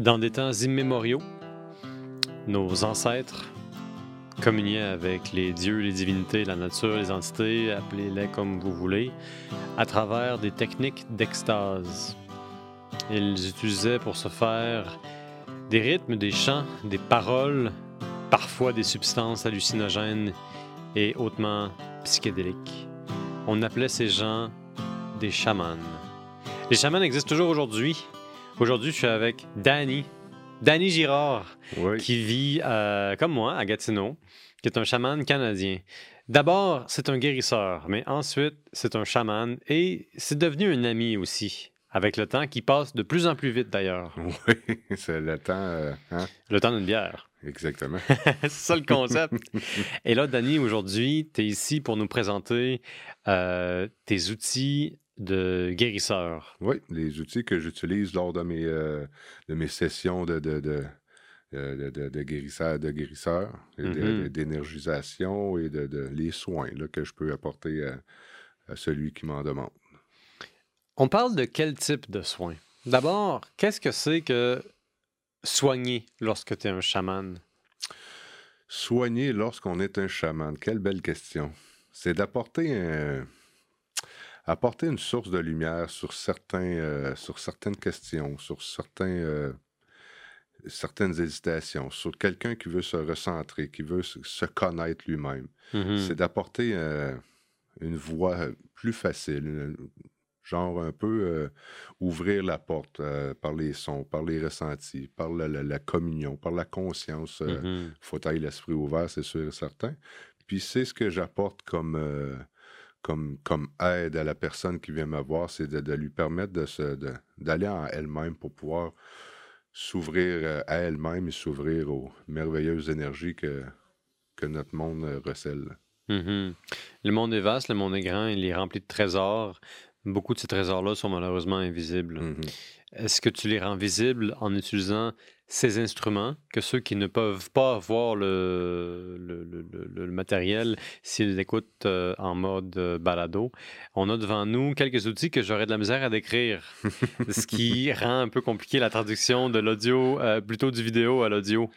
Dans des temps immémoriaux, nos ancêtres communiaient avec les dieux, les divinités, la nature, les entités, appelez-les comme vous voulez, à travers des techniques d'extase. Ils utilisaient pour ce faire des rythmes, des chants, des paroles, parfois des substances hallucinogènes et hautement psychédéliques. On appelait ces gens des chamans. Les chamans existent toujours aujourd'hui. Aujourd'hui, je suis avec Danny. Danny Girard, Oui. qui vit, euh, comme moi, à Gatineau, qui est un chaman canadien. D'abord, c'est un guérisseur, mais ensuite, c'est un chaman et c'est devenu un ami aussi, avec le temps qui passe de plus en plus vite d'ailleurs. Oui, c'est le temps. euh, hein? Le temps d'une bière. Exactement. c'est ça le concept. et là, Danny, aujourd'hui, tu es ici pour nous présenter euh, tes outils de guérisseur. oui, les outils que j'utilise lors de mes, euh, de mes sessions de, de, de, euh, de, de- guérisseur, guérisseur, Mhm. de- d'énergisation et de, de- les soins là, que je peux apporter à, à celui qui m'en demande. On parle de quel type de soins? D'abord, qu'est-ce que c'est que soigner lorsque tu es un chaman? Soigner lorsqu'on est un chaman, quelle belle question. C'est d'apporter un- apporter une source de lumière sur, certains, euh, sur certaines questions, sur certains, euh, certaines hésitations, sur quelqu'un qui veut se recentrer, qui veut se, connaître lui-même. Mhm. C'est d'apporter euh, une voie plus facile, une- genre un peu ouvrir la porte par les sons, par les ressentis, par la, la- la communion, par la conscience. euh, Mhm. faut avoir l'esprit ouvert, c'est sûr et certain. Puis c'est ce que j'apporte comme, comme, comme aide à la personne qui vient me voir, c'est de, de lui permettre de- d'aller en elle-même pour pouvoir s'ouvrir euh, à elle-même et s'ouvrir aux merveilleuses énergies que, que notre monde euh, recèle. Mhm. Le monde est vaste, le monde est grand, il est rempli de trésors. Beaucoup de ces trésors-là sont malheureusement invisibles. Mhm. Est-ce que tu les rends visibles en utilisant ces instruments que ceux qui ne peuvent pas voir le, matériel s'ils écoutent euh, en mode euh, balado? On a devant nous quelques outils que j'aurais de la misère à décrire, ce qui rend un peu compliqué la traduction de l'audio, euh, plutôt du vidéo à l'audio.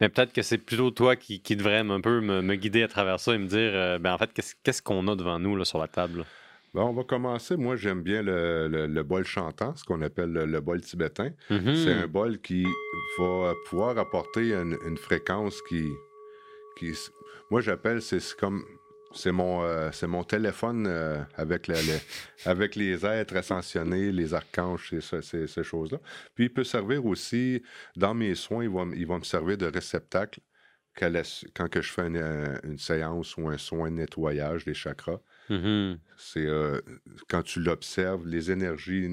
Mais peut-être que c'est plutôt toi qui, devrais un peu me, guider à travers ça et me dire, ben en fait, qu'est-ce qu'on a devant nous sur la table? On va commencer. Moi, j'aime bien le, le- le bol chantant, ce qu'on appelle le, le bol tibétain. Mhm. C'est un bol qui va pouvoir apporter une, une fréquence qui, qui moi j'appelle c'est comme c'est mon euh, c'est mon téléphone euh, avec le- le- avec les êtres ascensionnés, les archanges, ces, ces- choses-là. Puis il peut servir aussi dans mes soins, il va, m- il va me servir de réceptacle la quand que je fais une, une séance ou un soin de nettoyage des chakras. Mhm. C'est euh, quand tu l'observes, les énergies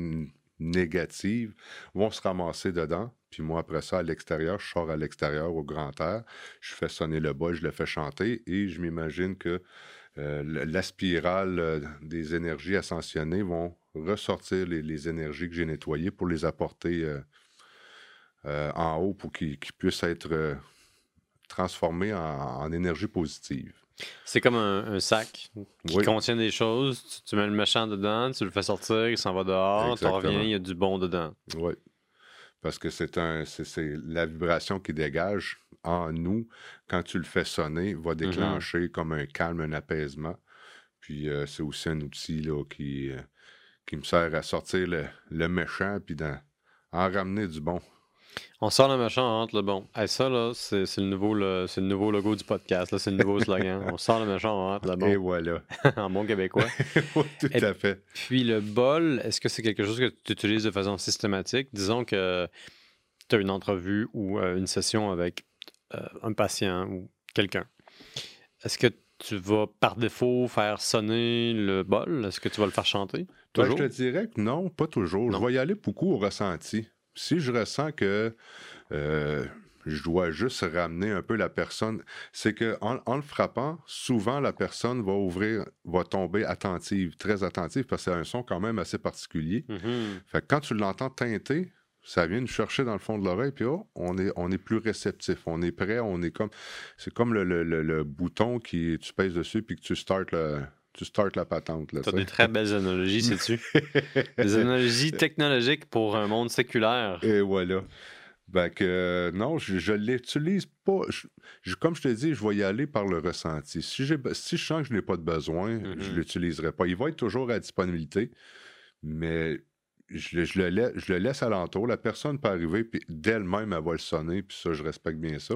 négatives vont se ramasser dedans. Puis moi, après ça, à l'extérieur, je sors à l'extérieur au grand air, je fais sonner le bol, je le fais chanter et je m'imagine que euh, la spirale euh, des énergies ascensionnées vont ressortir les, énergies que j'ai nettoyées pour les apporter en haut pour qu'ils puissent être transformés en, en énergie positive. C'est comme un, un sac qui Oui. contient des choses. Tu, tu mets le méchant dedans, tu le fais sortir, il s'en va dehors, tu reviens, il y a du bon dedans. Oui. Parce que c'est un c'est c'est la vibration qui dégage en nous quand tu le fais sonner va déclencher comme un calme, un apaisement. Puis euh, c'est aussi un outil là, qui, euh, qui me sert à sortir le, le méchant puis d'en en ramener du bon. On sort le méchant, on rentre le bon. Hey, ça, là, c'est le, nouveau, le, nouveau logo du podcast. là, C'est le nouveau slogan. On sort le méchant, on rentre le Et bon. voilà. en bon québécois. Oui, Tout Et- à fait. Puis le bol, est-ce que c'est quelque chose que tu utilises de façon systématique? Disons que tu as une entrevue ou euh, une session avec euh, un patient ou quelqu'un. Est-ce que tu vas par défaut faire sonner le bol? Est-ce que tu vas le faire chanter? Ben, Toujours? je te dirais que non, pas toujours. Non. Je vais y aller beaucoup au ressenti. Si je ressens que euh, je dois juste ramener un peu la personne, c'est que en, en le frappant, souvent la personne va ouvrir, va tomber attentive, très attentive, parce que c'est un son quand même assez particulier. Mhm. Fait que quand tu l'entends teinter, ça vient nous chercher dans le fond de l'oreille, puis oh, on est, on est plus réceptif, on est prêt, on est comme, c'est comme le, le- le- le bouton qui, tu pèses dessus puis que tu startes le, tu startes la patente. Là, Tu as des très belles analogies, sais-tu? des analogies technologiques pour un monde séculaire. Et voilà. Ben que non, je, je l'utilise pas. Je- je- comme je te dis, je vais y aller par le ressenti. Si, si je sens que je n'ai pas de besoin, je ne l'utiliserai pas. Il va être toujours à disponibilité, mais je, le- je le laisse, je le laisse alentour. La personne peut arriver, puis d'elle-même, elle va le sonner, puis ça, je respecte bien ça.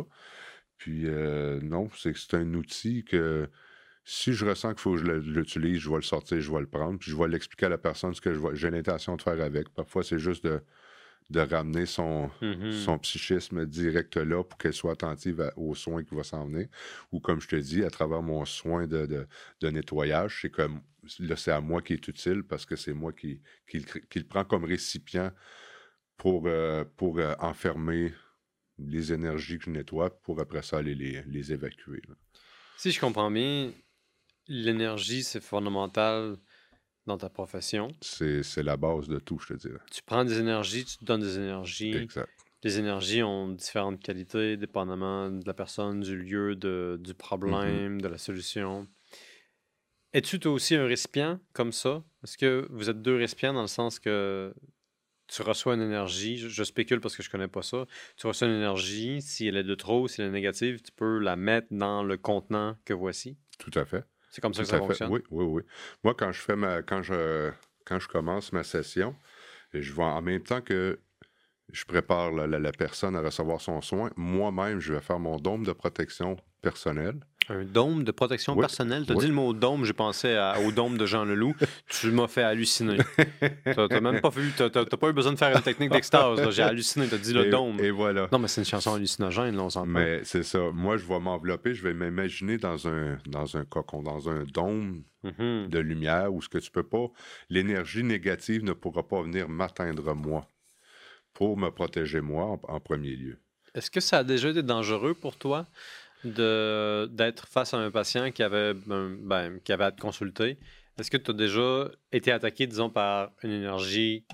Puis euh, non, c'est que c'est un outil que si je ressens qu'il faut que je l'utilise, je vais le sortir, je vais le prendre, puis je vais l'expliquer à la personne ce que j'ai l'intention de faire avec. Parfois, c'est juste de, de ramener son, Mhm. son psychisme direct là pour qu'elle soit attentive à- aux soins qui vont s'en venir. Ou comme je te dis, à travers mon soin de, de- de nettoyage, c'est comme là, c'est à moi qui est utile parce que c'est moi qui, qui, le crée- qui le prend comme récipient pour, euh, pour euh, enfermer les énergies que je nettoie pour après ça aller les, les évacuer. là. Si je comprends bien, l'énergie, c'est fondamental dans ta profession. C'est c'est la base de tout, je te dirais. Tu prends des énergies, tu te donnes des énergies. Exact. Les énergies ont différentes qualités, dépendamment de la personne, du lieu, de, du problème, de la solution. Es-tu toi aussi un récipient comme ça? Est-ce que vous êtes deux récipients dans le sens que tu reçois une énergie, je, je spécule parce que je connais pas ça, tu reçois une énergie, si elle est de trop, si elle est négative, tu peux la mettre dans le contenant que voici? Tout à fait. C'est comme ça que ça fait. fonctionne? Oui, oui, oui. Moi, quand je fais ma. quand je quand je commence ma session, je vais en même temps que je prépare la, la- la personne à recevoir son soin, moi-même, je vais faire mon dôme de protection personnelle. Un dôme de protection Oui, personnelle? Tu as oui. dit le mot dôme, j'ai pensé à- au dôme de Jean Leloup. tu m'as fait halluciner. T'as même pas vu, t'as t'as- t'as pas eu besoin de faire une technique d'extase. J'ai halluciné, t'as dit le et, dôme. et voilà. Non, mais c'est une chanson hallucinogène, là, on s'entend. Mais c'est ça. Moi, je vais m'envelopper, je vais m'imaginer dans un, dans un cocon, dans un dôme Mhm. de lumière où ce que tu peux pas, l'énergie négative ne pourra pas venir m'atteindre moi pour me protéger moi en, en premier lieu. Est-ce que ça a déjà été dangereux pour toi d'être face à un patient qui avait, ben, ben, qui avait à te consulter? Est-ce que tu as déjà été attaqué, disons, par une énergie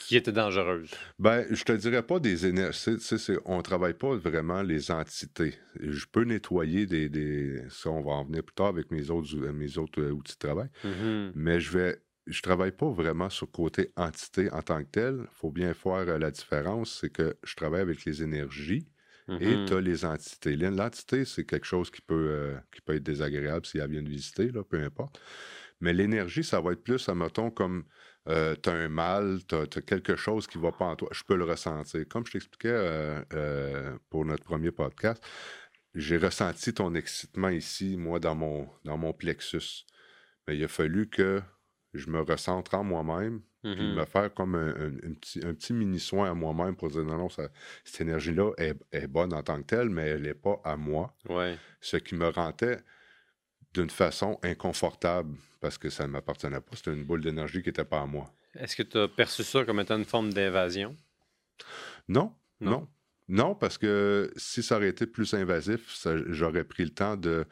qui était dangereuse? Ben, je te dirais pas des énergies. On travaille pas vraiment les entités. Je peux nettoyer des, des. Ça, on va en venir plus tard avec mes autres, mes autres euh, outils de travail. Mhm. Mais je vais. Je travaille pas vraiment sur le côté entité en tant que tel. Il faut bien faire euh, la différence. C'est que je travaille avec les énergies et Mhm. tu as les entités. L'en- L'entité, c'est quelque chose qui peut, euh, qui peut être désagréable si elle vient de visiter, là, peu importe. Mais l'énergie, ça va être plus, admettons, comme tu as un mal, tu as, quelque chose qui va pas en toi. Je peux le ressentir. Comme je t'expliquais euh, euh, pour notre premier podcast, j'ai ressenti ton excitement ici, moi, dans mon, dans mon plexus. Mais il a fallu que je me recentre en moi-même, puis Mhm. me faire comme un, un- un petit, un petit mini-soin à moi-même pour dire non, non, ça- cette énergie-là est, est bonne en tant que telle, mais elle n'est pas à moi. Ouais. Ce qui me rendait d'une façon inconfortable parce que ça ne m'appartenait pas. C'était une boule d'énergie qui n'était pas à moi. Est-ce que tu as perçu ça comme étant une forme d'invasion? Non, Non. non. Non, parce que si ça aurait été plus invasif, j'aurais pris le temps de,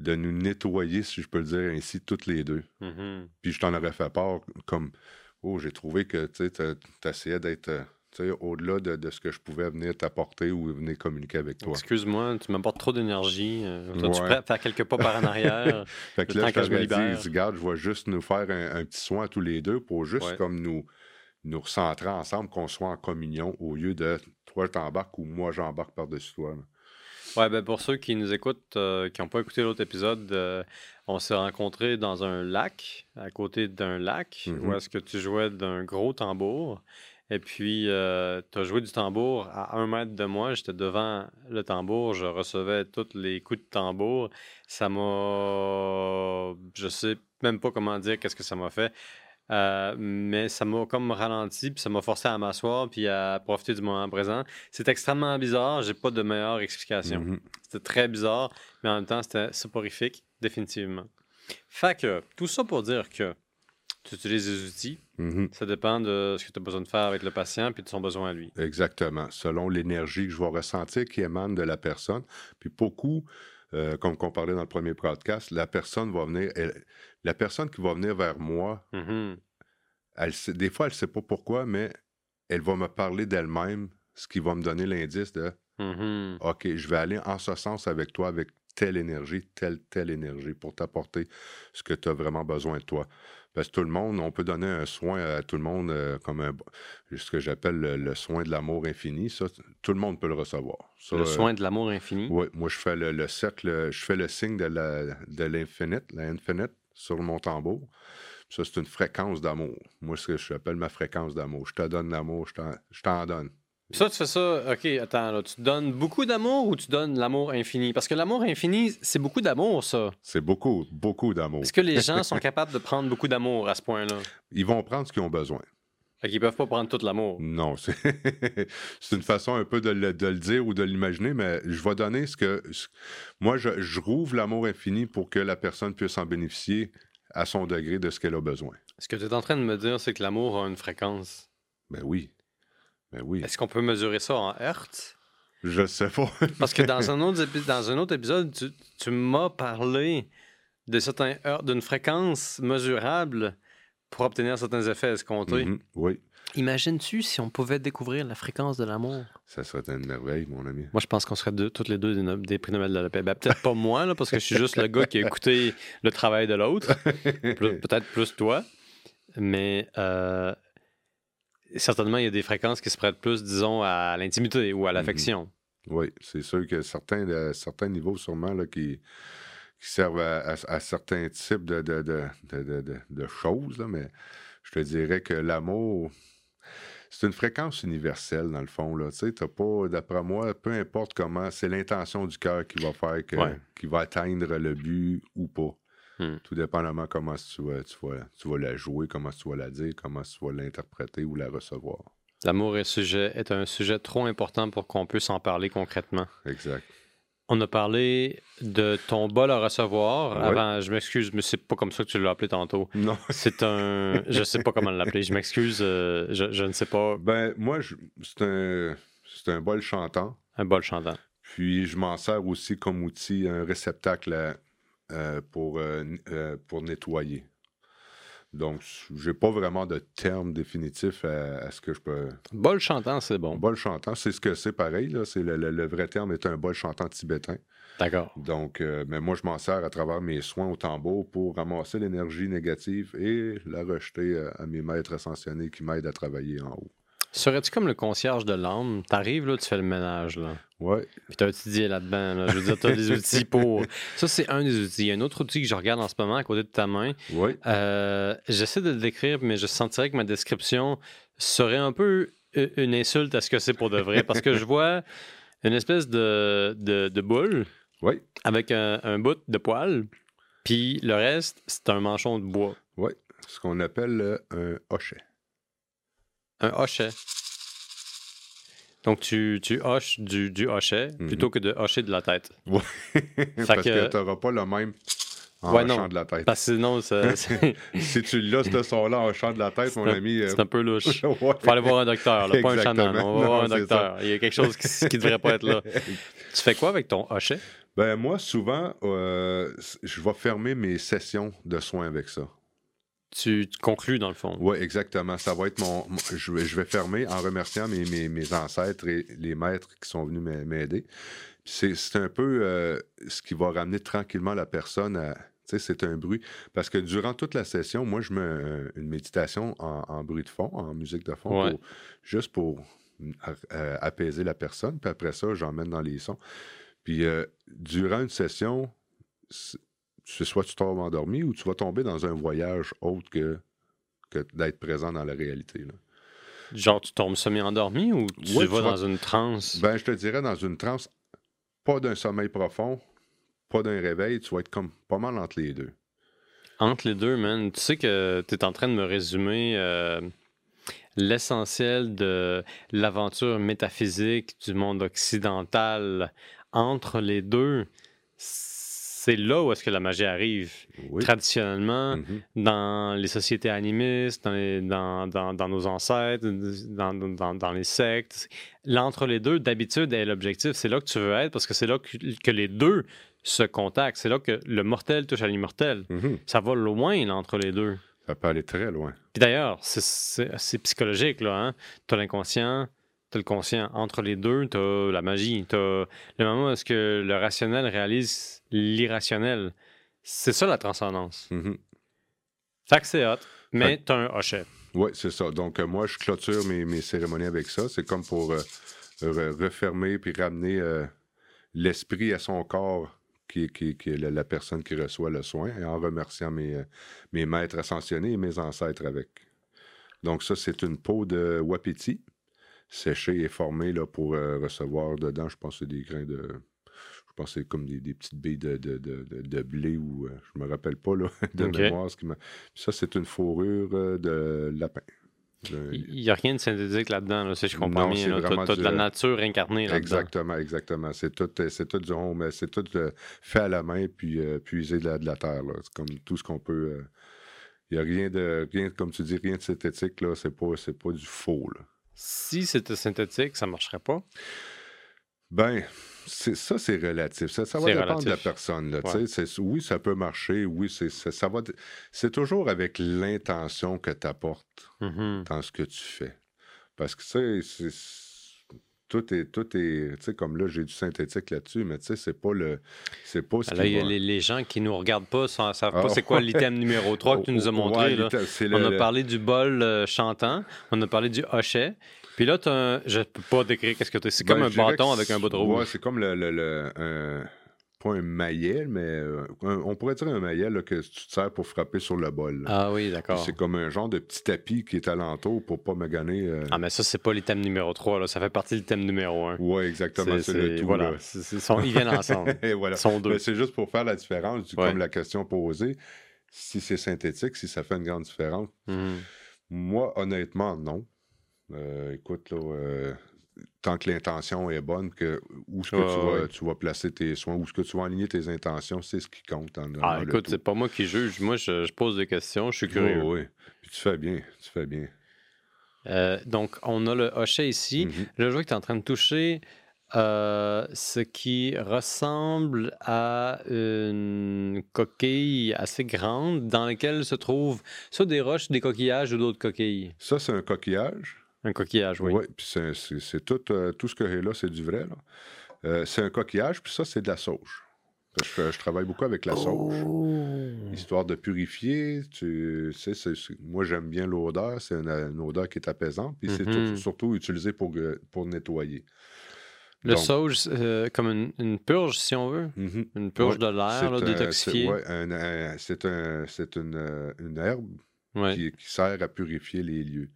de nous nettoyer, si je peux le dire ainsi, toutes les deux. Mhm. Puis je t'en aurais fait part comme Oh, j'ai trouvé que tu essayais d'être euh, tu au-delà de, de ce que je pouvais venir t'apporter ou venir communiquer avec toi. Excuse-moi, tu m'apportes trop d'énergie. Euh, Ouais. prêt à faire quelques pas par en arrière? Fait que le là, temps je que je me dit, regarde, je vais juste nous faire un, un petit soin tous les deux pour juste Ouais. comme nous, nous recentrer ensemble, qu'on soit en communion au lieu de toi t'embarques ou moi j'embarque par-dessus toi. là. Ouais, ben pour ceux qui nous écoutent, euh, qui n'ont pas écouté l'autre épisode, euh, on s'est rencontrés dans un lac, à côté d'un lac, où est-ce que tu jouais d'un gros tambour. Et puis, tu as joué du tambour à un mètre de moi. J'étais devant le tambour. Je recevais tous les coups de tambour. Ça m'a. Je sais même pas comment dire qu'est-ce que ça m'a fait. Euh, mais ça m'a comme ralenti, puis ça m'a forcé à m'asseoir, puis à profiter du moment présent. C'est extrêmement bizarre. J'ai pas de meilleure explication. Mhm. C'était très bizarre, mais en même temps, c'était soporifique, définitivement. Fait que, tout ça pour dire que tu utilises des outils, Mhm. ça dépend de ce que tu as besoin de faire avec le patient puis de son besoin à lui. Exactement. Selon l'énergie que je vais ressentir qui émane de la personne. Puis beaucoup, euh, comme on parlait dans le premier podcast, la personne va venir. elle- la personne qui va venir vers moi, Mhm. elle sait- des fois, elle ne sait pas pourquoi, mais elle va me parler d'elle-même, ce qui va me donner l'indice de Mhm. OK, je vais aller en ce sens avec toi, avec telle énergie, telle, telle énergie pour t'apporter ce que tu as vraiment besoin de toi. Parce que tout le monde, on peut donner un soin à tout le monde euh, comme un, ce que j'appelle le, soin de l'amour infini. Ça, tout le monde peut le recevoir. le euh, soin de l'amour infini? Oui, moi je fais le, cercle, je fais le signe de l'infinite, la, infinite sur mon tambour. Ça, c'est une fréquence d'amour. Moi, ce que j'appelle ma fréquence d'amour. Je te donne l'amour, je t'en donne. Ça, tu fais ça, OK, attends, là, tu donnes beaucoup d'amour ou tu donnes l'amour infini? Parce que l'amour infini, c'est beaucoup d'amour, ça. C'est beaucoup, beaucoup d'amour. Est-ce que les gens sont capables de prendre beaucoup d'amour à ce point-là? Ils vont prendre ce qu'ils ont besoin. Fait qu'ils peuvent pas prendre tout l'amour. Non, c'est une façon un peu de le, dire ou de l'imaginer, mais je vais donner ce que. Moi, je, je rouvre l'amour infini pour que la personne puisse en bénéficier à son degré de ce qu'elle a besoin. Ce que tu es en train de me dire, c'est que l'amour a une fréquence. Ben oui. Ben oui. Est-ce qu'on peut mesurer ça en hertz? Je sais pas. Parce que dans un autre, dans un autre épisode, tu, m'as parlé de certains d'une fréquence mesurable pour obtenir certains effets escomptés. Mm Oui. Imagines-tu si on pouvait découvrir la fréquence de l'amour? Ça serait une merveille, mon ami. Moi, je pense qu'on serait deux, toutes les deux des, prix Nobel de la paix. Ben, peut-être pas moi, là, parce que je suis juste le gars qui a écouté le travail de l'autre. peut-être plus toi. Mais euh, certainement, il y a des fréquences qui se prêtent plus, disons, à l'intimité ou à mhm. l'affection. Oui, c'est sûr que certains, euh, certains niveaux, sûrement, là, qui, servent à, certains types de, de, choses, mais je te dirais que l'amour, c'est une fréquence universelle, dans le fond. Tu sais, pas, d'après moi, peu importe comment, c'est l'intention du cœur qui va faire que, qui va atteindre le but ou pas. Hmm. Tout dépendamment comment tu vas, tu, tu vas la jouer, comment tu vas la dire, comment tu vas l'interpréter ou la recevoir. L'amour est, sujet, est un sujet trop important pour qu'on puisse en parler concrètement. Exact. On a parlé de ton bol à recevoir. Avant, je m'excuse, mais c'est pas comme ça que tu l'as appelé tantôt. Non. C'est un. Je sais pas comment l'appeler. Je m'excuse. Euh, je, ne sais pas. Ben, moi, c'est un... un bol chantant. Un bol chantant. Puis, je m'en sers aussi comme outil, un réceptacle à euh, pour, euh, euh, pour nettoyer. Donc, j'ai pas vraiment de terme définitif à, ce que je peux. Bol chantant, c'est bon. Bol chantant, c'est ce que c'est pareil. Là. C'est le, vrai terme est un bol chantant tibétain. D'accord. Donc, mais moi, je m'en sers à travers mes soins au tambour pour ramasser l'énergie négative et la rejeter à mes maîtres ascensionnés qui m'aident à travailler en haut. Serais-tu comme le concierge de l'âme? T'arrives, là, tu fais le ménage, là. Ouais. Puis t'as étudié là-dedans, là. Je veux dire, t'as des outils pour... Ça, c'est un des outils. Il y a un autre outil que je regarde en ce moment à côté de ta main. Oui. Euh, j'essaie de le décrire, mais je sentirais que ma description serait un peu une insulte à ce que c'est pour de vrai. parce que je vois une espèce de, de, boule oui. avec un, un bout de poil, puis le reste, c'est un manchon de bois. Oui, ce qu'on appelle un hochet. Un hochet. Donc, tu, tu hoches du, du hochet mhm. plutôt que de hocher de la tête. Oui. parce que, tu n'auras pas le même en hochant de la tête. Parce que sinon, ça, si tu l'as, ce son-là en hochant de la tête, mon ami. C'est un peu louche. Il faut aller voir un docteur, pas un chaman. On va voir un docteur. Il y a quelque chose qui ne devrait pas être là. tu fais quoi avec ton hochet? Ben, moi, souvent, euh, je vais fermer mes sessions de soins avec ça tu conclus dans le fond. Oui, exactement. Ça va être mon. je, vais, fermer en remerciant mes, mes, ancêtres et les maîtres qui sont venus m'aider. C'est un peu euh, ce qui va ramener tranquillement la personne à. Tu sais, c'est un bruit. Parce que durant toute la session, moi, je mets une méditation en, bruit de fond, en musique de fond, juste pour euh, apaiser la personne. Puis après ça, j'emmène dans les sons. Puis euh, durant une session, c'est soit tu tombes endormi ou tu vas tomber dans un voyage autre que, que d'être présent dans la réalité. Là. Genre, tu tombes semi-endormi ou tu vas dans une transe? Ben, je te dirais dans une transe, pas d'un sommeil profond, pas d'un réveil, tu vas être comme pas mal entre les deux. Entre les deux, man. Tu sais que tu es en train de me résumer euh, l'essentiel de l'aventure métaphysique du monde occidental. Entre les deux, c'est là où est-ce que la magie arrive. Traditionnellement, mm-hmm. dans les sociétés animistes, dans, dans, nos ancêtres, dans, les sectes, l'entre les deux, d'habitude, est l'objectif. C'est là que tu veux être parce que c'est là que, les deux se contactent. C'est là que le mortel touche à l'immortel. Mm-hmm. Ça va loin, entre les deux. Ça peut aller très loin. Puis d'ailleurs, c'est psychologique, là. Hein? Tu as l'inconscient, tu as le conscient. Entre les deux, tu as la magie. Tu le moment où est-ce que le rationnel réalise l'irrationnel. C'est ça la transcendance. Fait que c'est hot, mais tu as un hochet. Oui, c'est ça. Donc, euh, moi, je clôture mes, mes, cérémonies avec ça. C'est comme pour euh, refermer puis ramener euh, l'esprit à son corps, qui, qui, qui est la, personne qui reçoit le soin, et en remerciant mes, mes maîtres ascensionnés et mes ancêtres avec. Donc, ça, c'est une peau de wapiti séchée et formée là, pour recevoir dedans, je pense, des grains de. Je pense que c'est comme des, petites billes de, de, de, blé ou je me rappelle pas là, de mémoire. Ce qui ça, c'est une fourrure de lapin. Il n'y a rien de synthétique là-dedans, là, si je comprends bien. Tu as, de la nature incarnée là Exactement, exactement. C'est tout, c'est tout du home, c'est tout fait à la main puis puisé de la, de la terre. C'est comme tout ce qu'on peut. Il n'y a rien de, rien, comme tu dis, rien de synthétique, là. C'est pas, pas du faux, là. Si c'était synthétique, ça ne marcherait pas? Ben, ça, c'est relatif. Ça, va dépendre de la personne. Là, oui, ça peut marcher. Oui, c'est, ça, va. C'est toujours avec l'intention que tu apportes mm-hmm. dans ce que tu fais. Parce que, tu sais, tout est, tout est, tu sais, comme là, j'ai du synthétique là-dessus, mais tu sais, c'est pas le, c'est pas ce là, les, gens qui nous regardent pas ne savent pas ah, c'est quoi l'item numéro 3 que tu nous as montré. là. On a parlé du bol euh, chantant, on a parlé du hochet, puis là, as je peux pas décrire qu'est-ce que tu C'est comme ben, un bâton avec un bout de rouge. Ouais, c'est comme le, le, pas un maillet, mais euh, on pourrait dire un maillet que tu te sers pour frapper sur le bol. Ah oui, d'accord. C'est comme un genre de petit tapis qui est alentour pour pas me gagner. Euh. Ah, mais ça, c'est pas l'item numéro 3, là. ça fait partie de l'item numéro 1. Oui, exactement, c'est le tout. Voilà. ils viennent ensemble. Et voilà. Ils sont deux. C'est juste pour faire la différence, du, comme la question posée. Si c'est synthétique, si ça fait une grande différence. Mhm. Moi, honnêtement, non. Euh, écoute, là, euh, tant que l'intention est bonne, que où est-ce que tu, vas, placer tes soins, où est-ce que tu vas aligner tes intentions, c'est ce qui compte. ah, écoute, c'est pas moi qui juge. Moi, je, pose des questions, je suis curieux. Oui, oui. Puis tu fais bien, tu fais bien. Euh, donc, on a le hochet ici. Mm-hmm. je vois que tu es en train de toucher ce qui ressemble à une coquille assez grande dans laquelle se trouvent soit des roches, des coquillages ou d'autres coquilles. Ça, c'est un coquillage. Un coquillage, oui. Oui, puis c'est tout, euh, tout ce que j'ai là, c'est du vrai. Euh, c'est un coquillage, puis ça, c'est de la sauge. Je, je, travaille beaucoup avec la sauge. Oh! Histoire de purifier. Tu sais, moi, j'aime bien l'odeur. C'est une, odeur qui est apaisante. Puis c'est mm-hmm. surtout utilisé pour, pour nettoyer. Le sauge, euh, comme une, purge, si on veut. Mm-hmm. Une purge de l'air, détoxifiée. C'est c'est une, une, herbe qui, qui, sert à purifier les lieux.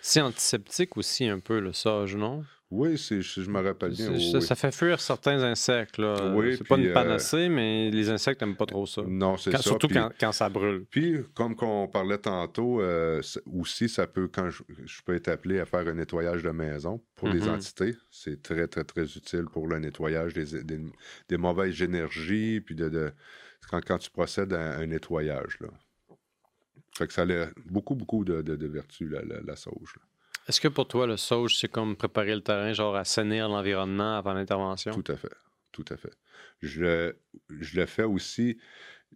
C'est antiseptique aussi un peu le sage, non? Oui, je me rappelle bien. ça, fait fuir certains insectes. Là. Oui, c'est pas une euh, panacée, mais les insectes n'aiment pas trop ça. Non, c'est ça. Surtout quand, ça brûle. Puis, comme on parlait tantôt, euh, aussi, ça peut, quand je, peux être appelé à faire un nettoyage de maison pour les mm-hmm. entités, c'est très, très, très utile pour le nettoyage des, des, mauvaises énergies, puis de, quand, quand, tu procèdes à un nettoyage. Là. Fait que ça a beaucoup, beaucoup de, de, vertus, la, la, sauge. Est-ce que pour toi, le sauge, c'est comme préparer le terrain, genre assainir l'environnement avant l'intervention? Tout à fait. Tout à fait. Je, je le fais aussi.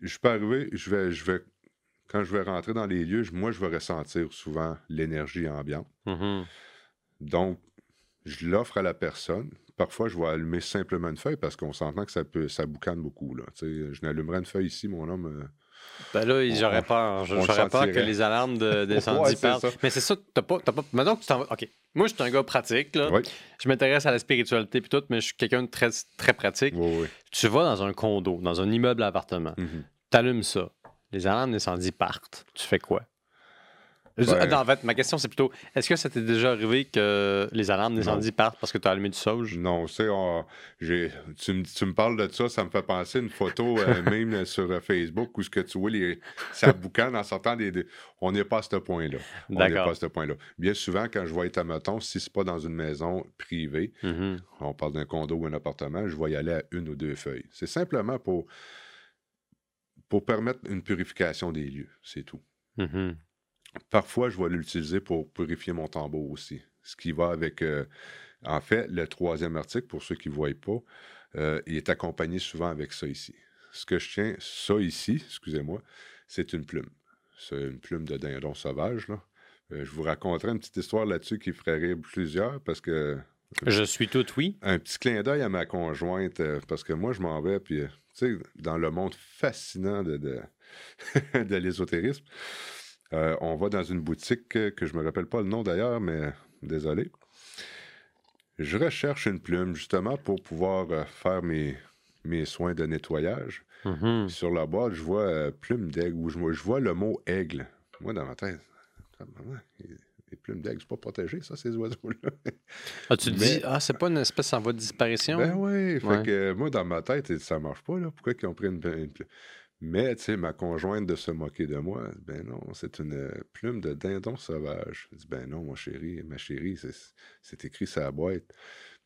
Je peux arriver, je vais, je vais, quand je vais rentrer dans les lieux, moi, je vais ressentir souvent l'énergie ambiante. Mm-hmm. Donc, je l'offre à la personne. Parfois, je vais allumer simplement une feuille parce qu'on s'entend que ça peut, ça boucane beaucoup. Là. je n'allumerai une feuille ici, mon homme. Ben là, j'aurais peur. J'aurais peur que les alarmes d'incendie partent. Mais c'est ça, t'as pas, pas. Maintenant que tu t'en vas. OK. Moi, je suis un gars pratique. Là. Je m'intéresse à la spiritualité et tout, mais je suis quelqu'un de très, très pratique. Tu vas dans un condo, dans un immeuble à appartement. Mm-hmm. Tu allumes ça. Les alarmes d'incendie partent. Tu fais quoi? En fait, ma question, c'est plutôt est-ce que ça t'est déjà arrivé que les alarmes d'incendie partent parce que tu as allumé du sauge? Non, c'est tu, me parles de ça, ça me fait penser à une photo euh, même sur euh, Facebook où ce que tu vois, les, ça boucane en sortant des. On n'est pas à ce point-là. On n'est pas à ce point-là. Bien souvent, quand je vois être à Meton, si c'est pas dans une maison privée, mm-hmm. on parle d'un condo ou un appartement, je vais y aller à une ou deux feuilles. C'est simplement pour, pour permettre une purification des lieux, c'est tout. Mm-hmm. Parfois, je vais l'utiliser pour purifier mon tambour aussi. Ce qui va avec. Euh, en fait, le troisième article, pour ceux qui ne voient pas, euh, il est accompagné souvent avec ça ici. Ce que je tiens, ça ici, excusez-moi, c'est une plume. C'est une plume de dindon sauvage. Là. Euh, je vous raconterai une petite histoire là-dessus qui ferait rire plusieurs parce que Je suis tout oui. Un petit clin d'œil à ma conjointe, euh, parce que moi, je m'en vais, puis, tu sais, dans le monde fascinant de, de, de l'ésotérisme, euh, on va dans une boutique euh, que je me rappelle pas le nom d'ailleurs, mais désolé. Je recherche une plume, justement, pour pouvoir euh, faire mes, mes soins de nettoyage. Mhm. Sur la boîte, je vois euh, plume d'aigle, ou je, vois- je vois le mot aigle. Moi, dans ma tête, tabarnak, les plumes d'aigle, c'est pas protégé, ça, ces oiseaux-là. Ah, tu te Mais- dis, ah, c'est pas une espèce en voie de disparition? Ben oui, fait Ouais. que euh, moi, dans ma tête, ça marche pas, là. Pourquoi ils ont pris une, une plume? Mais, tu sais, ma conjointe de se moquer de moi, ben non, c'est une euh, plume de dindon sauvage. Je dis, ben non, mon chéri, ma chérie, c'est- écrit sur la boîte.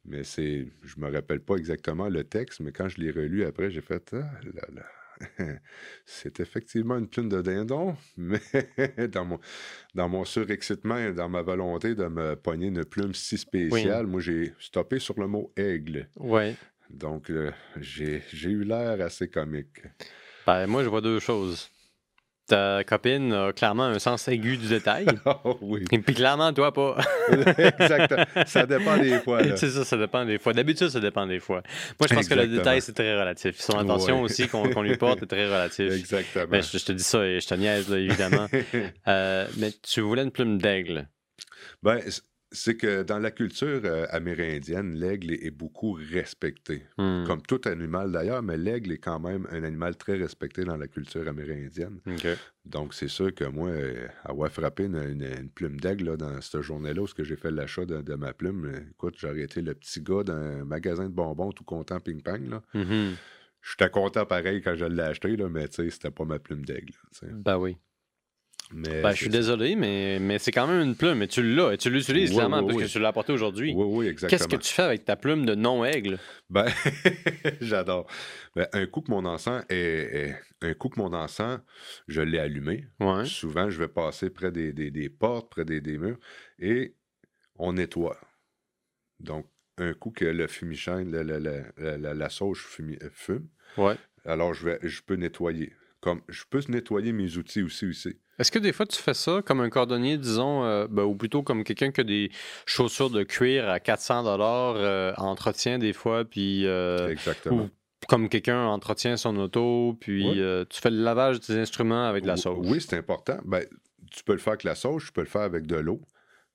Mais c'est, je me rappelle pas exactement le texte, mais quand je l'ai relu après, j'ai fait, ah là là. C'est effectivement une plume de dindon, mais dans mon, dans mon surexcitement et dans ma volonté de me pogner une plume si spéciale, moi j'ai stoppé sur le mot aigle. Ouais. Donc euh, j'ai eu l'air assez comique. Ben, moi, je vois deux choses. Ta copine a clairement un sens aigu du détail. Oh oui, Et puis clairement, toi, pas. exactement. Ça dépend des fois. c'est ça, ça dépend des fois. D'habitude, ça dépend des fois. Moi, je pense que le détail, c'est très relatif. Son intention Ouais. aussi qu'on lui porte est très relatif. Exactement. Ben, je, je te dis ça et je te niaise, là, évidemment. Euh, mais tu voulais une plume d'aigle. Ben, c'est que dans la culture euh, amérindienne, l'aigle est, est beaucoup respecté. Hmm. Comme tout animal d'ailleurs, mais l'aigle est quand même un animal très respecté dans la culture amérindienne. Donc, c'est sûr que moi, euh, avoir frappé une, une- une plume d'aigle dans cette journée-là où ce que j'ai fait l'achat de, de ma plume, écoute, j'aurais été le petit gars d'un magasin de bonbons tout content ping-pong. là. Mhm. J'étais content pareil quand je l'ai acheté, là, mais tu sais, c'était pas ma plume d'aigle. Ben oui. Mais Ben, je suis désolé, mais, mais c'est quand même une plume. Et tu l'as. Et tu l'utilises Ouais, clairement parce que tu l'as apporté aujourd'hui. Oui, oui, exactement. Qu'est-ce que tu fais avec ta plume de non-aigle? Ben, j'adore. Ben, un coup que mon encens est, est- un coup que mon encens, je l'ai allumé. Ouais. Souvent, je vais passer près des, des- des portes, près des, des murs, et on nettoie. Donc, un coup que le fumigène, la, la, la, la- la- la sauge fume, Ouais. alors je, vais, je peux nettoyer. Comme, je peux nettoyer mes outils aussi, aussi. Est-ce que des fois tu fais ça comme un cordonnier, disons, euh, ben, ou plutôt comme quelqu'un qui a des chaussures de cuir à 400 dollars entretien des fois, puis euh, Exactement. ou comme quelqu'un entretient son auto, puis euh, tu fais le lavage des instruments avec de la sauce. Oui, c'est important. Ben, tu peux le faire avec la sauce, tu peux le faire avec de l'eau,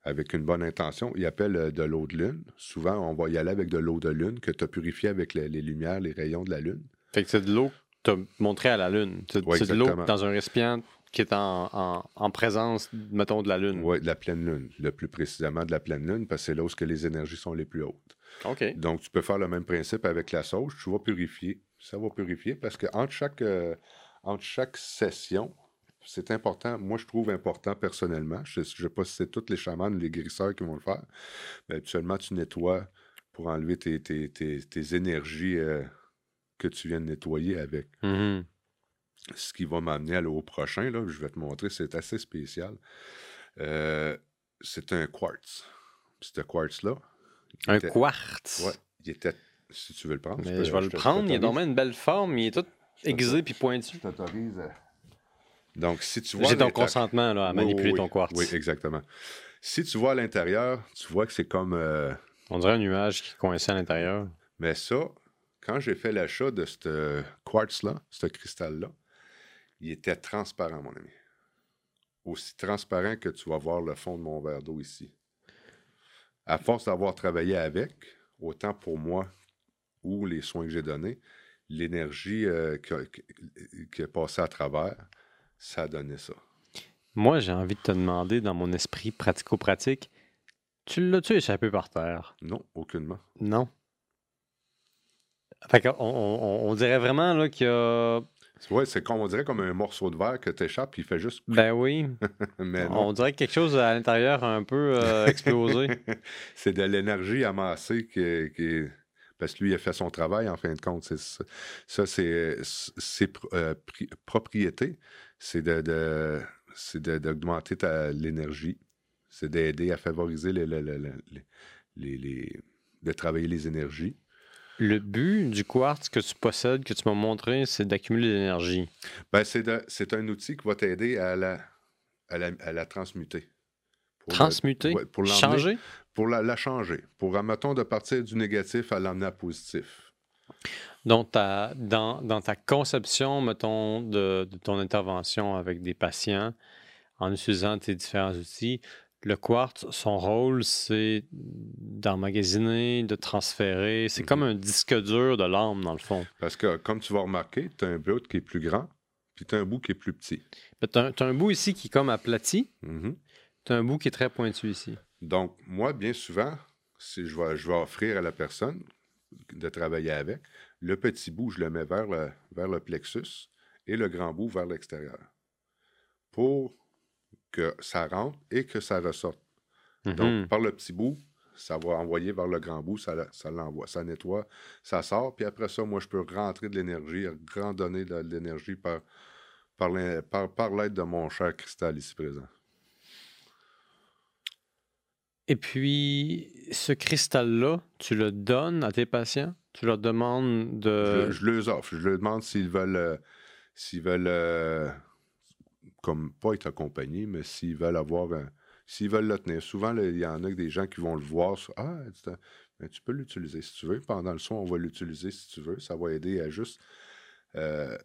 avec une bonne intention. Ils appellent euh, de l'eau de lune. Souvent, on va y aller avec de l'eau de lune que tu as purifiée avec les, les lumières, les rayons de la lune. Fait que c'est de l'eau que tu as montré à la Lune. C'est de l'eau dans un récipient qui est en, en- en présence, mettons, de la Lune. Oui, de la pleine lune. Le plus précisément de la pleine lune, parce que c'est là où les énergies sont les plus hautes. OK. Donc, tu peux faire le même principe avec la sauce. Tu vas purifier. Ça va purifier parce que entre chaque, euh, entre chaque session, c'est important. Moi, je trouve important personnellement. Je ne sais pas si c'est tous les chamans, les guérisseurs qui vont le faire. Mais habituellement, tu nettoies pour enlever tes, tes- tes- tes énergies euh, que tu viens de nettoyer avec. Mhm. Ce qui va m'amener à- au prochain, là, je vais te montrer, c'est assez spécial. Euh, c'est un quartz. Ce quartz-là, il Un était- quartz? Ouais, il était. Si tu veux le prendre, tu Mais peux- je vais le prendre. Il a donc une belle forme. Il est tout aiguisé puis pointu. Je t'autorise. à- Donc, si tu vois. J'ai ton consentement là, à Oui, manipuler oui, ton oui. quartz. Oui, exactement. Si tu vois à l'intérieur, tu vois que c'est comme. euh, On dirait un nuage qui est coincé à l'intérieur. Mais ça, quand j'ai fait l'achat de ce quartz-là, ce cristal-là, il était transparent, mon ami. Aussi transparent que tu vas voir le fond de mon verre d'eau ici. À force d'avoir travaillé avec, autant pour moi ou les soins que j'ai donnés, l'énergie euh, qui, est passée à travers, ça a donné ça. Moi, j'ai envie de te demander, dans mon esprit pratico-pratique, tu l'as-tu échappé par terre? Non, aucunement. Non. Fait qu'on on, on- on dirait vraiment qu'il y a. Ouais, c'est comme on dirait comme un morceau de verre que tu échappes, il fait juste. Ben oui. Mais. On dirait que quelque chose à l'intérieur a un peu euh, explosé. c'est de l'énergie amassée qui, qui- Parce que lui, il a fait son travail, en fin de compte. C'est ça, c'est ses euh, pri- propriétés. C'est de, de- c'est de- d'augmenter ta- l'énergie. C'est d'aider à favoriser les- les- les- de travailler les énergies. Le but du quartz que tu possèdes, que tu m'as montré, c'est d'accumuler de l'énergie. Ben, c'est, un outil qui va t'aider à la, à la, à la transmuter. Pour Transmuter? pour Changer? Pour la, la changer. Pour, admettons, de partir du négatif à l'emmener à positif. Donc, ta- dans, dans ta conception, mettons, de, de ton intervention avec des patients, en utilisant tes différents outils, le quartz, son rôle, c'est d'emmagasiner, de transférer. C'est Mhm. comme un disque dur de l'âme, dans le fond. Parce que, comme tu vas remarquer, tu as un bout qui est plus grand, puis tu as un bout qui est plus petit. Tu as, un bout ici qui est comme aplati, Mhm. tu as un bout qui est très pointu ici. Donc, moi, bien souvent, si je vais, je vais offrir à la personne de travailler avec, le petit bout, je le mets vers le, vers le plexus et le grand bout vers l'extérieur. Pour que ça rentre et que ça ressorte. Donc, par le petit bout, ça va envoyer vers le grand bout, ça, ça l'envoie, ça nettoie, ça sort, puis après ça, moi, je peux rentrer de l'énergie, redonner de l'énergie par, par, l'in- par, par l'aide de mon cher cristal ici présent. Et puis, ce cristal-là, tu le donnes à tes patients? Tu leur demandes de... Je, je les offre. Je leur demande s'ils veulent, euh, s'ils veulent, euh, comme pas être accompagnés, mais s'ils veulent avoir un, s'ils veulent le tenir. Souvent, il y en a des gens qui vont le voir. ah, tu, peux l'utiliser si tu veux. Pendant le soin, on va l'utiliser si tu veux. Ça va aider à juste euh,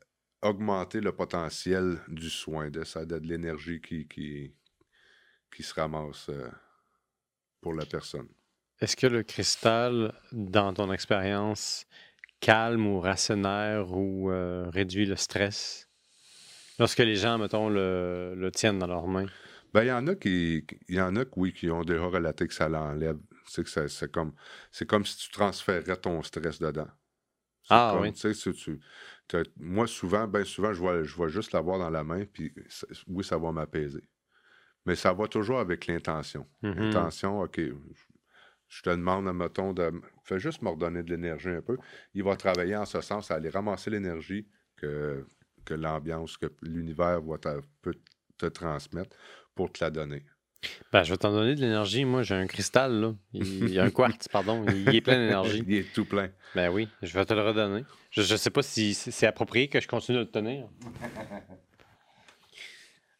augmenter le potentiel du soin, de ça, de, de l'énergie qui, qui, qui se ramasse euh, pour la personne. Est-ce que le cristal, dans ton expérience, calme ou rationnaire ou euh, réduit le stress? Lorsque les gens, mettons, le, le tiennent dans leurs mains. Ben, il y en a qui, il y en a qui, oui, qui ont déjà relaté que ça l'enlève. C'est que ça- c'est comme, c'est comme si tu transférais ton stress dedans. Ah, comme, oui. tu moi, souvent, ben souvent, je vois, je vois juste l'avoir dans la main, puis oui, ça va m'apaiser. Mais ça va toujours avec l'intention. Mhm. L'intention, OK, je, je te demande, mettons, de. Fais juste me redonner de l'énergie un peu. Il va travailler en ce sens à aller ramasser l'énergie que, que l'ambiance, que l'univers peut te transmettre pour te la donner. Ben, je vais t'en donner de l'énergie. Moi, j'ai un cristal, là. Il il y a un quartz, pardon. Il est plein d'énergie. Il est tout plein. Ben oui, je vais te le redonner. Je ne sais pas si c'est approprié que je continue de le tenir.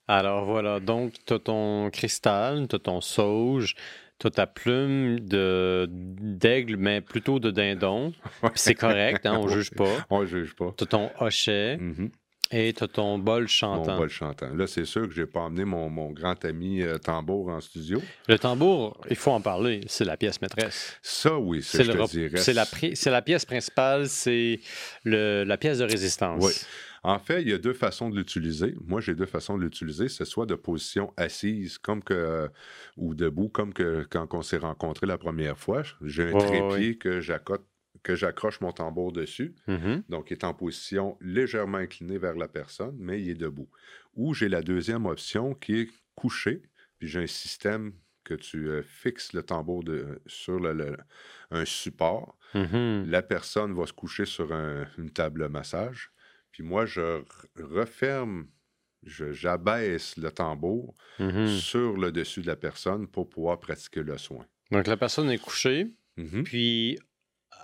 Alors voilà, donc tu as ton cristal, tu as ton sauge, tu as ta plume de d'aigle, mais plutôt de dindon. C'est correct, hein, on Oui. juge pas. On ne juge pas. Tu as ton hochet Mhm. Et tu as ton bol Mon chantant. bol chantant. Là, c'est sûr que je n'ai pas emmené mon, mon grand ami euh, tambour en studio. Le tambour, il faut en parler, c'est la pièce maîtresse. Ça, oui, C'est le dirais. c'est la, pièce principale, c'est la pièce de résistance. Oui. En fait, il y a deux façons de l'utiliser. Moi, j'ai deux façons de l'utiliser. C'est soit de position assise comme que, ou debout, comme que quand on s'est rencontrés la première fois. J'ai un trépied que j'accote- que j'accroche mon tambour dessus. Mhm. Donc, il est en position légèrement inclinée vers la personne, mais il est debout. Ou j'ai la deuxième option qui est couché, puis j'ai un système que tu euh, fixes le tambour de- sur le- le- un support. Mhm. La personne va se coucher sur un- une table de massage. Puis moi, je referme, j'abaisse le tambour Mhm. sur le dessus de la personne pour pouvoir pratiquer le soin. Donc la personne est couchée, puis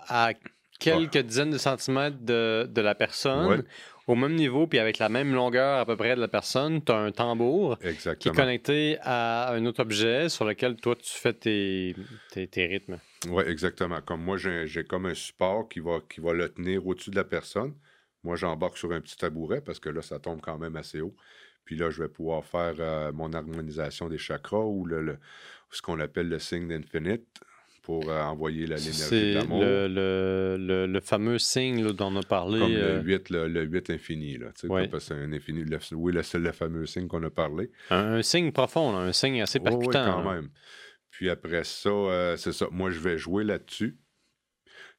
à quelques dizaines de centimètres de, de la personne, Ouais. au même niveau, puis avec la même longueur à peu près de la personne, tu as un tambour qui est connecté à un autre objet sur lequel toi tu fais tes, tes, tes rythmes. Oui, exactement. Comme moi, j'ai j'ai comme un support qui va, qui va le tenir au-dessus de la personne. Moi, j'embarque sur un petit tabouret parce que là, ça tombe quand même assez haut. Puis là, je vais pouvoir faire euh, mon harmonisation des chakras ou le, le- ce qu'on appelle le signe d'infinite pour euh, envoyer l'énergie de l'amour. le, le, le, le fameux signe là, dont on a parlé. Comme euh, le 8, le, le 8 infini. Là, Ouais. parce un infini. Oui, le, c'est le fameux signe qu'on a parlé. un, un signe profond, là, un signe assez Oui, oui, percutant. quand même. Puis après ça, euh, c'est ça. Moi, je vais jouer là-dessus.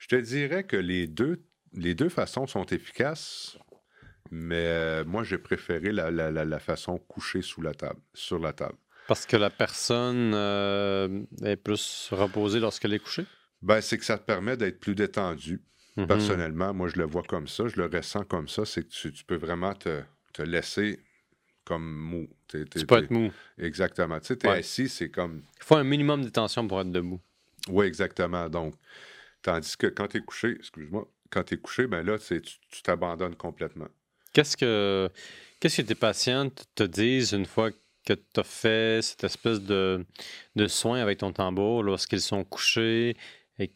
Je te dirais que les deux, les deux façons sont efficaces, mais euh, moi, j'ai préféré la, la- la- la façon couchée sous la table, sur la table. Parce que la personne euh, est plus reposée lorsqu'elle est couchée? Ben, c'est que ça te permet d'être plus détendu. Mhm. Personnellement, moi, je le vois comme ça, je le ressens comme ça. C'est que tu, tu peux vraiment te, te laisser comme mou. T'es- t'es- Tu peux t'es- être mou. Exactement. Tu sais, t'es Ouais. assis, c'est comme Il faut un minimum de tension pour être debout. Oui, exactement. Donc, tandis que quand tu es couché, excuse-moi, quand tu es couché, ben là, tu t'abandonnes complètement. Qu'est-ce que, qu'est-ce que tes patients te- te disent une fois que tu as fait cette espèce de, de soin avec ton tambour lorsqu'ils sont couchés et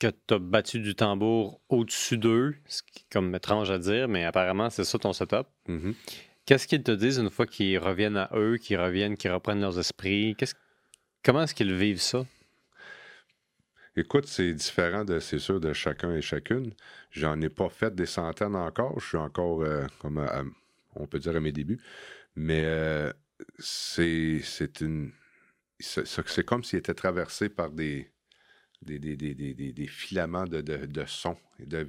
que tu as battu du tambour au-dessus d'eux, ce qui est comme étrange à dire, mais apparemment, c'est ça ton setup. Mhm. Qu'est-ce qu'ils te disent une fois qu'ils reviennent à eux, qu'ils reviennent, qu'ils reprennent leurs esprits? Qu'est-ce- Comment est-ce qu'ils vivent ça? Écoute, c'est différent, de, c'est sûr, de chacun et chacune. J'en ai pas fait des centaines encore. Je suis encore, euh, comme à- à- on peut dire, à mes débuts. Mais euh, c'est, c'est une. C'est, comme s'il était traversé par des, des, des, des, des, filaments de, de, de son. et de-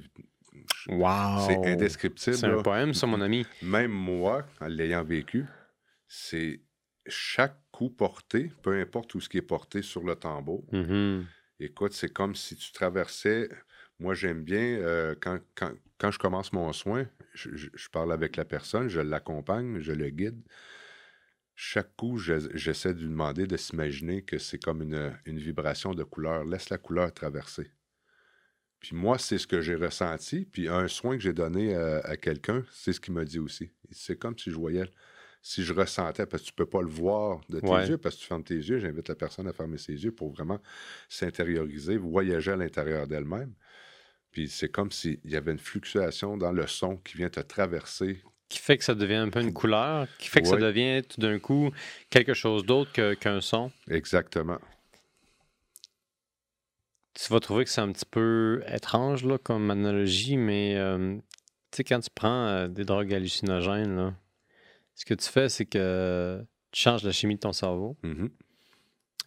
Wow! C'est indescriptible. C'est un là. poème, ça, mon ami. Même moi, en l'ayant vécu, c'est chaque coup porté, peu importe où ce qui est porté sur le tambour, Mhm. Écoute, c'est comme si tu traversais. Moi, j'aime bien euh, quand, quand, quand je commence mon soin, je, je- je parle avec la personne, je l'accompagne, je le guide. Chaque coup, je- j'essaie de lui demander de s'imaginer que c'est comme une, une vibration de couleur. Laisse la couleur traverser. Puis moi, c'est ce que j'ai ressenti. Puis un soin que j'ai donné à, à quelqu'un, c'est ce qu'il m'a dit aussi. C'est comme si je voyais, si je ressentais, parce que tu peux pas le voir de tes Ouais. yeux, parce que tu fermes tes yeux. J'invite la personne à fermer ses yeux pour vraiment s'intérioriser, voyager à l'intérieur d'elle-même. Puis c'est comme s'il y avait une fluctuation dans le son qui vient te traverser. Qui fait que ça devient un peu une couleur, qui fait que ça devient tout d'un coup quelque chose d'autre qu'un son. Exactement. Tu vas trouver que c'est un petit peu étrange là, comme analogie, mais euh, tu sais, quand tu prends euh, des drogues hallucinogènes, là, ce que tu fais, c'est que tu changes la chimie de ton cerveau. Mhm.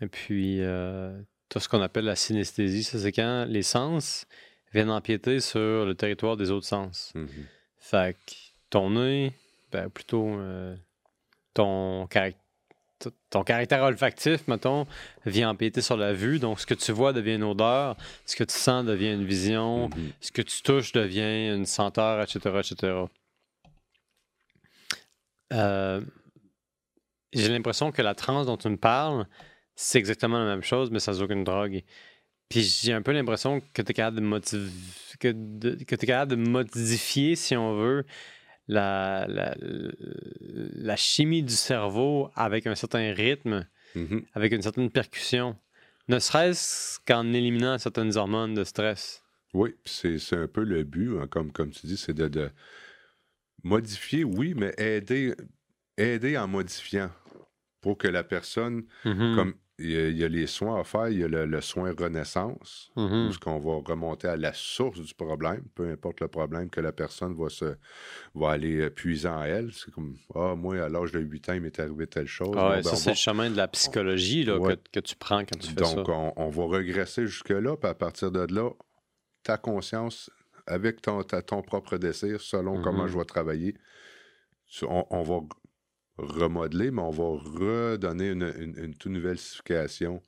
Et puis, euh, tu as ce qu'on appelle la synesthésie. Ça, c'est quand les sens viennent empiéter sur le territoire des autres sens. Mhm. Fait que ton nez, ben plutôt euh, ton, ton caractère olfactif, mettons, vient empiéter sur la vue. Donc, ce que tu vois devient une odeur, ce que tu sens devient une vision, Mhm. ce que tu touches devient une senteur, etc., etc. Euh, J'ai l'impression que la transe dont tu me parles, c'est exactement la même chose, mais sans aucune drogue. Puis j'ai un peu l'impression que tu es capable de, que de- que t'es capable de modifier, si on veut, la, la, la chimie du cerveau avec un certain rythme, Mhm. avec une certaine percussion. Ne serait-ce qu'en éliminant certaines hormones de stress. Oui, c'est un peu le but, hein, comme, comme tu dis, c'est de, de modifier, oui, mais aider, aider en modifiant pour que la personne, Mhm. comme il y, a, il y a les soins à faire, il y a le, le soin renaissance, Mhm. où ce qu'on va remonter à la source du problème, peu importe le problème, que la personne va se va aller euh, puiser en elle. C'est comme Ah, moi, à l'âge de 8 ans, il m'est arrivé telle chose. Ah Bon, ben, ça, c'est va- le chemin de la psychologie là, Ouais. que, que tu prends quand tu fais Donc, ça. on, on va regresser jusque-là, puis à partir de là, ta conscience, avec ton, ta- ton propre désir, selon comment Mhm. je vais travailler, on va remodeler, mais on va redonner une, une- une toute nouvelle signification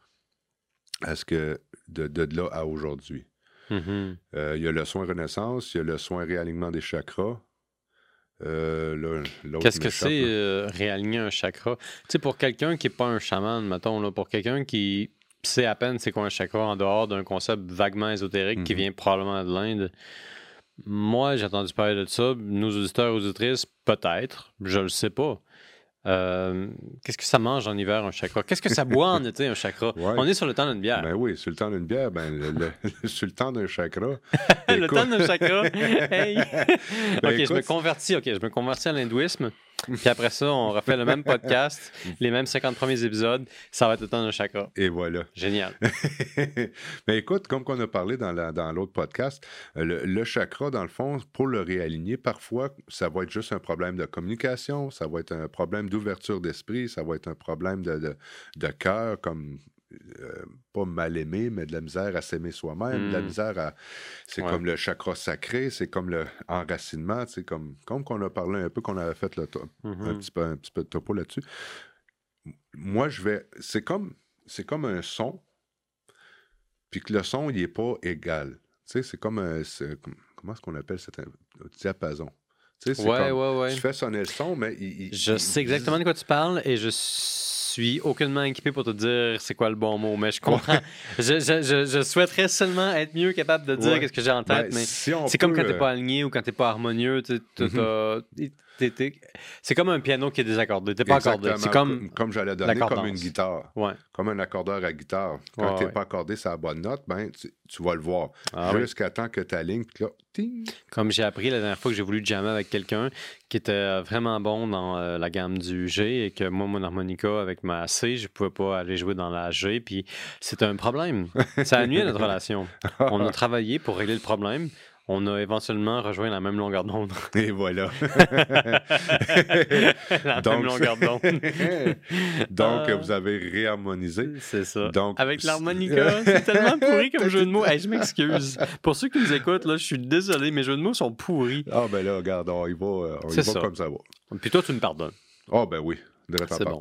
à ce que de, de là à aujourd'hui. Mhm. Euh, Il y a le soin renaissance, il y a le soin réalignement des chakras. Euh, Qu'est-ce que c'est euh, réaligner un chakra? Tu sais, pour quelqu'un qui n'est pas un chaman, mettons, là, pour quelqu'un qui sait à peine c'est quoi un chakra en dehors d'un concept vaguement ésotérique qui Mhm. vient probablement de l'Inde, moi, j'ai entendu parler de ça. Nos auditeurs et auditrices, peut-être. Je le sais pas. Euh, Qu'est-ce que ça mange en hiver, un chakra? Qu'est-ce que ça boit en été, un chakra? Ouais. On est sur le temps d'une bière. Ben oui, sur le temps d'une bière, ben, le, le- sur le temps d'un chakra. le écoute- temps d'un chakra. Hey! Ben, ok, je me convertis. Ok, je me convertis à l'hindouisme. Puis après ça, on refait le même podcast, les mêmes 50 premiers épisodes. Ça va être le temps d'un chakra. Et voilà. Génial. Mais écoute, comme qu'on a parlé dans la- dans l'autre podcast, euh, le, le chakra, dans le fond, pour le réaligner, parfois, ça va être juste un problème de communication, ça va être un problème d'ouverture d'esprit, ça va être un problème de, de, de cœur, comme euh, pas mal aimé, mais de la misère à s'aimer soi-même, de la Mm. misère à. C'est Ouais. comme le chakra sacré, c'est comme le enracinement, c'est comme, comme qu'on a parlé un peu, qu'on avait fait le, to- un, Mhm. petit peu, un petit peu de topo là-dessus. Moi, je vais. C'est comme, c'est comme un son, puis que le son, il n'est pas égal. Tu sais, c'est comme un. comment est-ce qu'on appelle cet un, un diapason? Tu sais, c'est Ouais, comme- ouais, ouais. Tu fais sonner le son, mais il. il- Je il- sais exactement de quoi tu parles et je suis suis aucunement équipé pour te dire c'est quoi le bon mot, mais je comprends. je, je, je, je souhaiterais seulement être mieux capable de dire Ouais. qu'est-ce que j'ai en tête, Ben, mais si c'est comme quand t'es euh, pas aligné ou quand t'es pas harmonieux. t'as- Mhm. t'as- t'es- C'est comme un piano qui est désaccordé. T'es pas accordé. C'est comme. comme j'allais donner comme une guitare, Ouais. comme un accordeur à guitare. Quand Ouais, tu n'es ouais. pas accordé sur la bonne note, ben, tu, tu vas le voir. Ah oui. Jusqu'à temps que ta ligne, puis là, ting, Comme j'ai appris la dernière fois que j'ai voulu jammer avec quelqu'un qui était euh, vraiment bon dans euh, la gamme du G et que moi, mon harmonica avec ma C, je pouvais pas aller jouer dans la G. Puis c'était un problème. Ça a nuit à notre relation. On a travaillé pour régler le problème. On a éventuellement rejoint la même longueur d'onde. et voilà. la Donc, même longueur d'onde. Donc, Ah. vous avez réharmonisé. C'est ça. Donc, Avec l'harmonica, c'est tellement pourri comme jeu de mots. Hey, je m'excuse. Pour ceux qui nous écoutent, là, je suis désolé, mes jeux de mots sont pourris. Ah, ben là, regarde, on y va, euh, on y va ça. comme ça va. Puis toi, tu me pardonnes. Ah, ben oui, direct en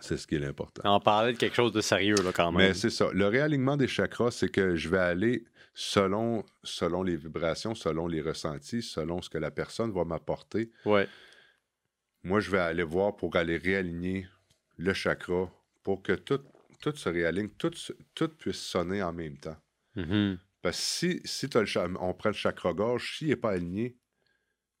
C'est ce qui est l'important. On parlait de quelque chose de sérieux, là, quand même. Mais c'est ça. Le réalignement des chakras, c'est que je vais aller selon, selon les vibrations, selon les ressentis, selon ce que la personne va m'apporter. Ouais. Moi, je vais aller voir pour aller réaligner le chakra pour que tout, tout se réaligne, tout, tout puisse sonner en même temps. Mhm. Parce que si, si t'as le on prend le chakra-gorge, s'il n'est pas aligné,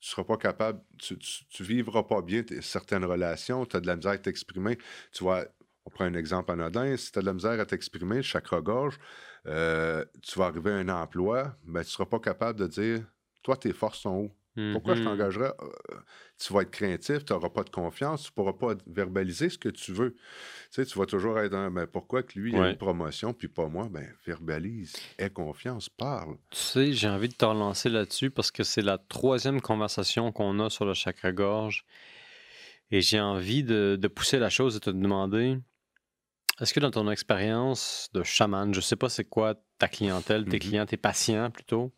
tu seras pas capable, tu, tu, tu vivras pas bien certaines relations, tu as de la misère à t'exprimer. Tu vois, on prend un exemple anodin, si tu as de la misère à t'exprimer, le chakra-gorge, euh, tu vas arriver à un emploi, ben, tu seras pas capable de dire, toi, tes forces sont où? Pourquoi je Mhm. t'engagerais? Euh, tu vas être craintif, tu n'auras pas de confiance, tu ne pourras pas verbaliser ce que tu veux. Tu sais, tu vas toujours être dans, ben, pourquoi que lui, il a une promotion, puis pas moi? Ben, verbalise, aie confiance, parle. Tu sais, j'ai envie de te relancer là-dessus parce que c'est la troisième conversation qu'on a sur le chakra-gorge. Et j'ai envie de, de pousser la chose et te demander est-ce que dans ton expérience de chaman, je sais pas c'est quoi ta clientèle, tes Mhm. clients, tes patients plutôt,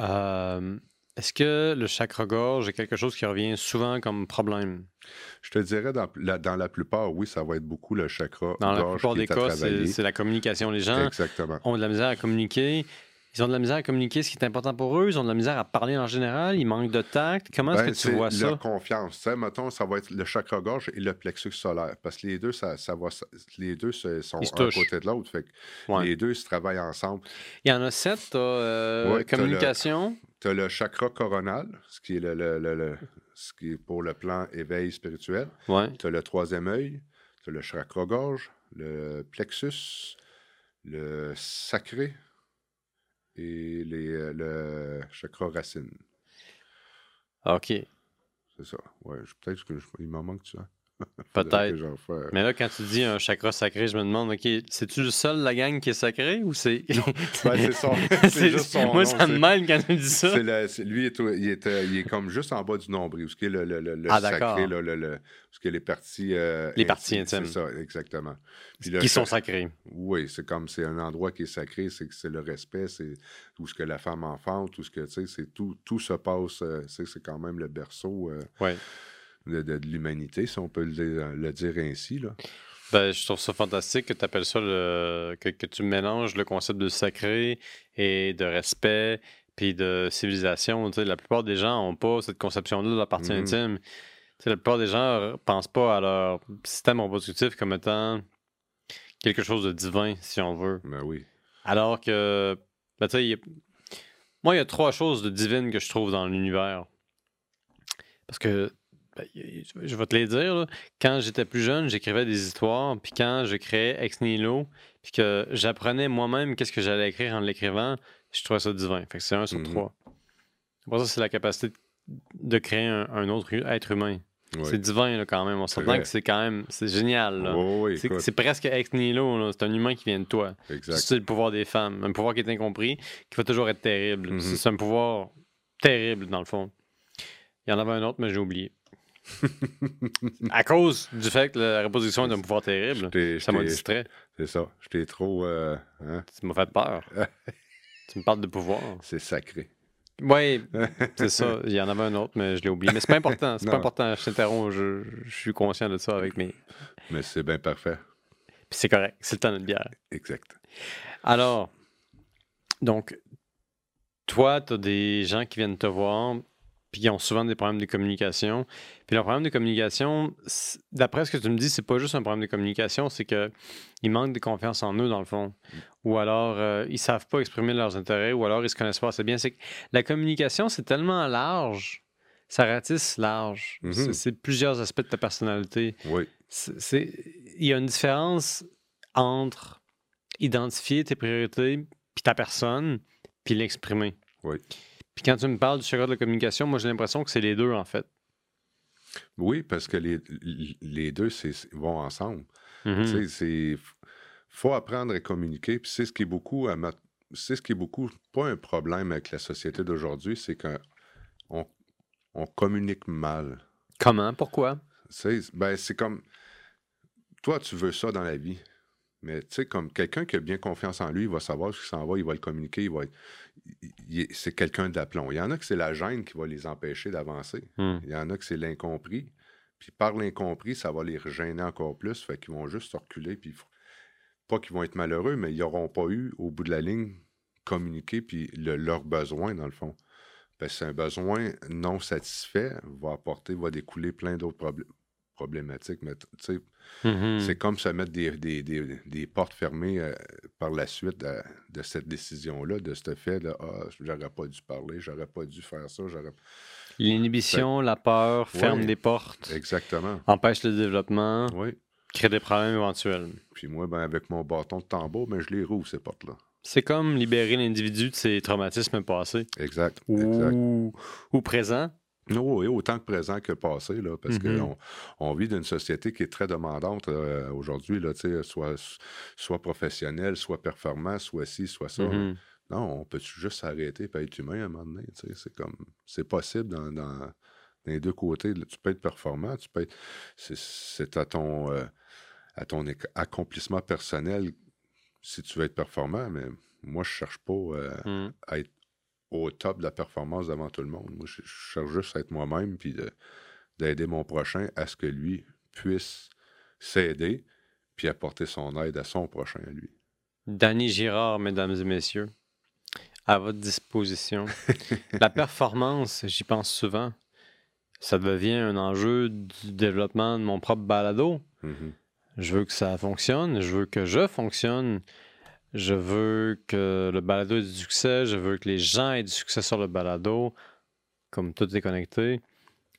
euh, est-ce que le chakra-gorge est quelque chose qui revient souvent comme problème? Je te dirais, dans la, dans la plupart, oui, ça va être beaucoup le chakra Dans la plupart qui des est à cas, c'est travailler. c'est la communication. Les gens Exactement. ont de la misère à communiquer. Ils ont de la misère à communiquer ce qui est important pour eux. Ils ont de la misère à parler en général. Ils manquent de tact. Comment Ben, est-ce que tu vois c'est ça? la confiance. Tu sais, mettons, ça va être le chakra-gorge et le plexus solaire. Parce que les deux, ça, ça va, les deux sont un côté de l'autre. Fait que Ouais. les deux se travaillent ensemble. Il y en a sept. T'as euh, Ouais, t'as le- communication? Tu as le chakra coronal, ce qui est, le, le- le- le- ce qui est pour le plan éveil spirituel. Ouais. Tu as le troisième œil, tu as le chakra-gorge, le plexus, le sacré et les, euh, le chakra racine. OK. C'est ça. Ouais, peut-être que je- il m'en manque, tu vois. Peut-être. Mais... Là, quand tu dis un chakra sacré, je me demande, OK, c'est-tu le seul la gang qui est sacré ou c'est. Ben, c'est son- C'est- juste son Moi, nom, ça me mêle quand tu dis ça. C'est le- c'est- lui, il est, il, est, euh, il est comme juste en bas du nombril, ce qui est le, le, le, le Ah, sacré, là, le, le- ce qui est les parties euh, Les parties intimes. C'est ça, exactement. Puis Qui sont sacrés. Oui, c'est comme c'est un endroit qui est sacré, c'est que c'est le respect, c'est tout ce que la femme enfante, tout ce que tu sais, c'est tout, tout se passe, euh, c'est quand même le berceau euh, Ouais. De, de- de l'humanité, si on peut le, dire- le dire ainsi. Là. Ben, je trouve ça fantastique que tu appelles ça le... que, que tu mélanges le concept de sacré et de respect puis de civilisation. La plupart des gens n'ont pas cette conception-là de la partie Mhm. intime. La plupart des gens ne pensent pas à leur système reproductif comme étant quelque chose de divin, si on veut. Ben oui. Alors que, ben, tu sais, moi, il y a trois choses de divines que je trouve dans l'univers. Parce que, je vais te les dire, là. quand j'étais plus jeune, j'écrivais des histoires, puis quand je créais Ex Nihilo, puis que j'apprenais moi-même qu'est-ce que j'allais écrire en l'écrivant, je trouvais ça divin. Fait que c'est un sur Mhm. trois. Pour ça, c'est la capacité de- créer un, un autre être humain. Oui. C'est divin, là, quand même. On s'entend que c'est quand même, c'est génial. Oui, oui, C'est- presque ex nihilo, c'est un humain qui vient de toi. exact. C'est le pouvoir des femmes. Un pouvoir qui est incompris, qui va toujours être terrible. C'est c'est un pouvoir terrible, dans le fond. Il y en avait un autre, mais j'ai oublié. À cause du fait que la reproduction est un pouvoir terrible, ça m'a distrait. C'est ça. J'étais trop. euh, hein, Tu m'as fait peur. tu me parles de pouvoir. c'est sacré. Oui, c'est ça. Il y en avait un autre, mais je l'ai oublié. Mais c'est pas important. C'est pas important. Je t'interromps. Je, je suis conscient de ça avec mes. Mais c'est bien parfait. Puis c'est correct. C'est le temps d'une bière. Exact. Alors, donc, toi, tu as des gens qui viennent te voir, puis ils ont souvent des problèmes de communication. Puis le problème de communication, d'après ce que tu me dis, c'est pas juste un problème de communication, c'est que ils manquent de confiance en eux, dans le fond. Ou alors, euh, ils savent pas exprimer leurs intérêts, ou alors ils se connaissent pas assez bien. C'est que la communication, c'est tellement large, ça ratisse large. Mhm. C'est- C'est plusieurs aspects de ta personnalité. Oui, c'est- Il y a une différence entre identifier tes priorités, puis ta personne, puis l'exprimer. Oui. Puis quand tu me parles du secret de la communication, moi j'ai l'impression que c'est les deux en fait. oui, parce que les, les deux vont ensemble. Tu sais, c'est faut apprendre à communiquer. Puis c'est ce qui est beaucoup à ma- c'est ce qui est beaucoup pas un problème avec la société d'aujourd'hui, c'est qu'on on, communique mal. Comment? Pourquoi? Ben c'est comme toi tu veux ça dans la vie. Mais tu sais, comme quelqu'un qui a bien confiance en lui, il va savoir ce qu'il s'en va, il va le communiquer, il va c'est quelqu'un d'aplomb. Il y en a que c'est la gêne qui va les empêcher d'avancer. Hmm. Il y en a que c'est l'incompris. Puis par l'incompris, ça va les gêner encore plus. Fait qu'ils vont juste reculer. Puis pas qu'ils vont être malheureux, mais ils n'auront pas eu, au bout de la ligne, communiqué puis le- leurs besoins, dans le fond. Parce que c'est un besoin non satisfait va apporter, va découler plein d'autres problè- problématiques. Mais sais, Mhm. c'est comme se mettre des, des- des- des portes fermées euh, par la suite de, de cette décision-là, de ce fait de Ah, j'aurais pas dû parler, j'aurais pas dû faire ça, j'aurais. L'inhibition, la peur, ferme des portes, Exactement. empêche le développement, Oui. crée des problèmes éventuels. Puis moi, ben, avec mon bâton de tambour, ben, je les rouvre, ces portes-là. C'est comme libérer l'individu de ses traumatismes passés Exact. exact. ou, ou présents. Oui, autant que présent que passé, là, parce qu'on on vit d'une société qui est très demandante euh, aujourd'hui, soit, soit professionnel, soit performant, soit ci, soit ça. Mhm. Non, on peut juste s'arrêter et être humain à un moment donné. C'est comme c'est possible dans, dans- dans les deux côtés. là. Tu peux être performant, tu peux être. C'est, à ton euh, à ton accomplissement personnel si tu veux être performant, mais moi je cherche pas euh, Mhm. à être au top de la performance devant tout le monde. Moi, je, cherche juste à être moi-même puis de- d'aider mon prochain à ce que lui puisse s'aider puis apporter son aide à son prochain à lui. Danny Girard, mesdames et messieurs, à votre disposition. La performance, j'y pense souvent. Ça devient un enjeu du développement de mon propre balado. Mhm. Je veux que ça fonctionne, je veux que je fonctionne, je veux que le balado ait du succès, je veux que les gens aient du succès sur le balado, comme tout est connecté.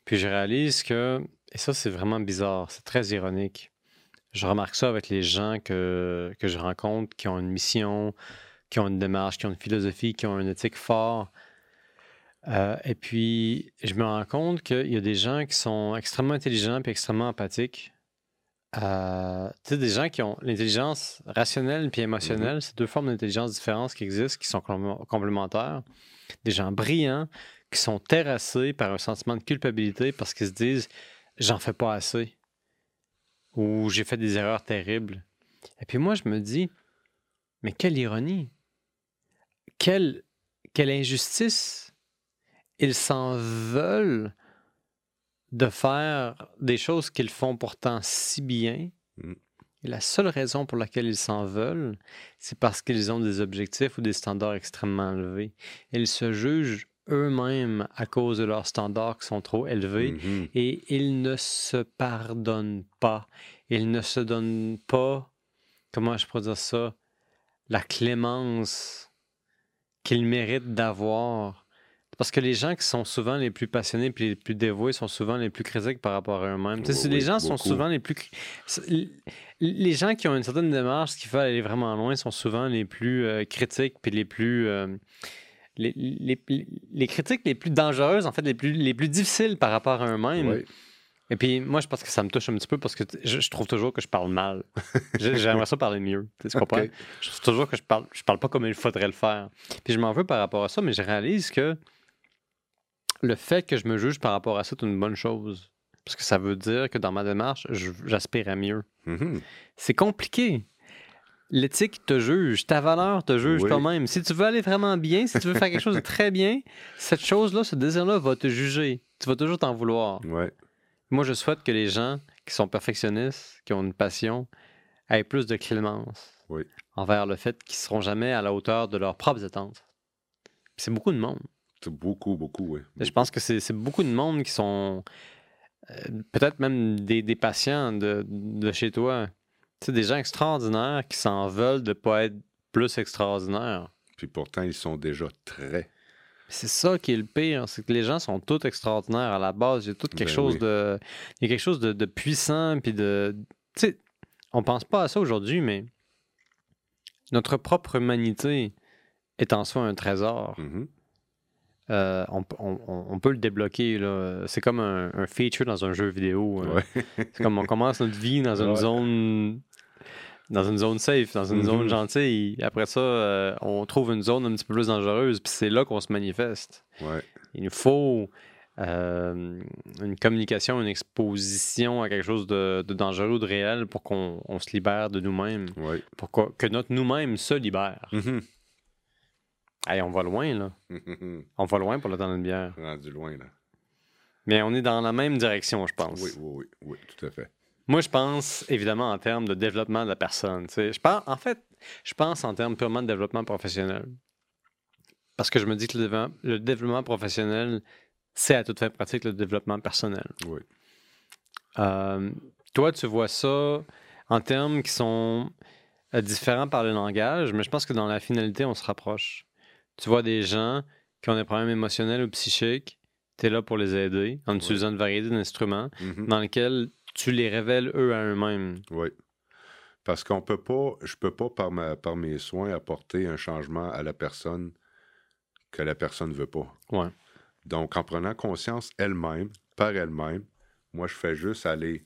Puis je réalise que, et ça c'est vraiment bizarre, c'est très ironique. Je remarque ça avec les gens que, je rencontre qui ont une mission, qui ont une démarche, qui ont une philosophie, qui ont une éthique forte. Euh, et puis, je me rends compte qu'il y a des gens qui sont extrêmement intelligents et extrêmement empathiques. Euh, tu sais, des gens qui ont l'intelligence rationnelle puis émotionnelle, c'est deux formes d'intelligence différentes qui existent, qui sont complé- complémentaires. Des gens brillants qui sont terrassés par un sentiment de culpabilité parce qu'ils se disent j'en fais pas assez ou j'ai fait des erreurs terribles. Et puis moi, je me dis mais quelle ironie, quelle, quelle injustice. Ils s'en veulent de faire des choses qu'ils font pourtant si bien. Mm. Et la seule raison pour laquelle ils s'en veulent, c'est parce qu'ils ont des objectifs ou des standards extrêmement élevés. Ils se jugent eux-mêmes à cause de leurs standards qui sont trop élevés Mhm. et ils ne se pardonnent pas. Ils ne se donnent pas, comment je pourrais dire ça, la clémence qu'ils méritent d'avoir. Parce que les gens qui sont souvent les plus passionnés et les plus dévoués sont souvent les plus critiques par rapport à eux-mêmes. Oui, les gens sont souvent les plus... Les gens qui ont une certaine démarche qui veulent aller vraiment loin sont souvent les plus euh, critiques puis les plus... euh, les, les- les- critiques les plus dangereuses, en fait, les plus, les plus difficiles par rapport à eux-mêmes. Et puis, moi, je pense que ça me touche un petit peu parce que je, je trouve toujours que je parle mal. J'ai- J'aimerais ça parler mieux. Tu comprends? Je trouve toujours que je parle, je parle pas comme il faudrait le faire. Puis je m'en veux par rapport à ça, mais je réalise que le fait que je me juge par rapport à ça, c'est une bonne chose. Parce que ça veut dire que dans ma démarche, j'aspire à mieux. Mhm. C'est compliqué. L'éthique te juge, ta valeur te juge Oui. toi-même. Si tu veux aller vraiment bien, si tu veux faire quelque chose de très bien, cette chose-là, ce désir-là va te juger. Tu vas toujours t'en vouloir. Ouais. Moi, je souhaite que les gens qui sont perfectionnistes, qui ont une passion, aient plus de clémence Oui. envers le fait qu'ils ne seront jamais à la hauteur de leurs propres attentes. C'est beaucoup de monde. Beaucoup, beaucoup, oui. Je pense que c'est beaucoup de monde qui sont euh, peut-être même des, des patients de, de chez toi. Tu sais, des gens extraordinaires qui s'en veulent de pas être plus extraordinaires. Puis pourtant, ils sont déjà très. C'est ça qui est le pire, c'est que les gens sont tous extraordinaires à la base. Il y a tout quelque Ben chose oui. de. Il y a quelque chose de, de puissant, puis de. Tu sais, on pense pas à ça aujourd'hui, mais notre propre humanité est en soi un trésor. Mhm. Euh, on, on- peut le débloquer. C'est comme un, un feature dans un jeu vidéo. Ouais. C'est comme on commence notre vie dans une Ouais. zone dans une zone safe, dans une zone Mhm. gentille. Après ça, euh, on trouve une zone un petit peu plus dangereuse, puis c'est là qu'on se manifeste. Ouais. Il nous faut euh, une communication, une exposition à quelque chose de, de dangereux ou de réel pour qu'on on se libère de nous-mêmes, Ouais. pour que, que notre nous-mêmes se libère. Mhm. Hey, on va loin, là. On va loin pour le temps d'une bière. Rendu loin, là. Mais on est dans la même direction, je pense. Oui, oui, oui, oui, tout à fait. Moi, je pense évidemment en termes de développement de la personne. Je pense, en fait, je pense en termes purement de développement professionnel. Parce que je me dis que le développement, le développement professionnel, c'est à toute fin pratique le développement personnel. Oui. Euh, toi, tu vois ça en termes qui sont euh, différents par le langage, mais je pense que dans la finalité, on se rapproche. Tu vois des gens qui ont des problèmes émotionnels ou psychiques, tu es là pour les aider en utilisant une variété d'instruments Mhm. dans lesquels tu les révèles eux à eux-mêmes. Oui. Parce qu'on peut pas, je peux pas par, ma, par mes soins apporter un changement à la personne que la personne ne veut pas. Ouais. Donc, en prenant conscience elle-même, par elle-même, moi, je fais juste aller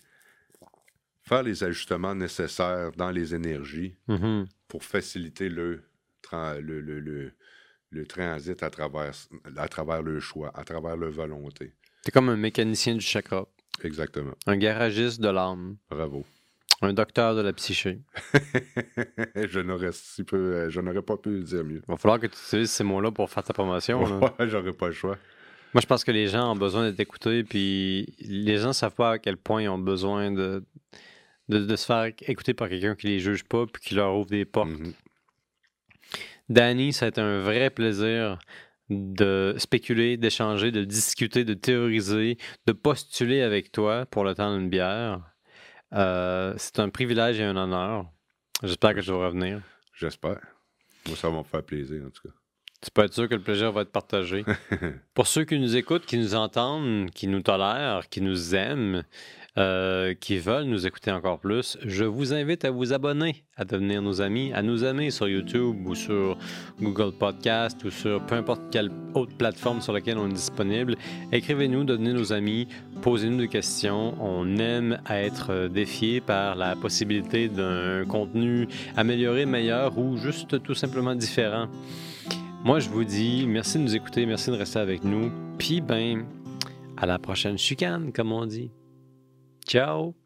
faire les ajustements nécessaires dans les énergies Mhm. pour faciliter le, le, le, le- le transit à travers, à travers le choix, à travers leur volonté. T'es comme un mécanicien du chakra, Exactement. un garagiste de l'âme, Bravo. un docteur de la psyché. je n'aurais si peu, euh, je n'aurais pas pu le dire mieux. Il va falloir que tu utilises ces mots-là pour faire ta promotion. Ouais, j'aurais pas le choix. Moi, je pense que les gens ont besoin d'être écoutés, puis les gens ne savent pas à quel point ils ont besoin de, de, de se faire écouter par quelqu'un qui les juge pas, puis qui leur ouvre des portes. Mhm. Danny, ça a été un vrai plaisir de spéculer, d'échanger, de discuter, de théoriser, de postuler avec toi pour le temps d'une bière. Euh, c'est un privilège et un honneur. J'espère que tu vas revenir. J'espère. Moi, ça va me faire plaisir, en tout cas. Tu peux être sûr que le plaisir va être partagé. Pour ceux qui nous écoutent, qui nous entendent, qui nous tolèrent, qui nous aiment, euh, qui veulent nous écouter encore plus, je vous invite à vous abonner, à devenir nos amis, à nous aimer sur YouTube ou sur Google Podcast ou sur peu importe quelle autre plateforme sur laquelle on est disponible. Écrivez-nous, devenez nos amis, posez-nous des questions. On aime être euh, défié par la possibilité d'un contenu amélioré, meilleur ou juste tout simplement différent. Moi, je vous dis merci de nous écouter, merci de rester avec nous. Puis, ben, à la prochaine chicane, comme on dit. Tchau.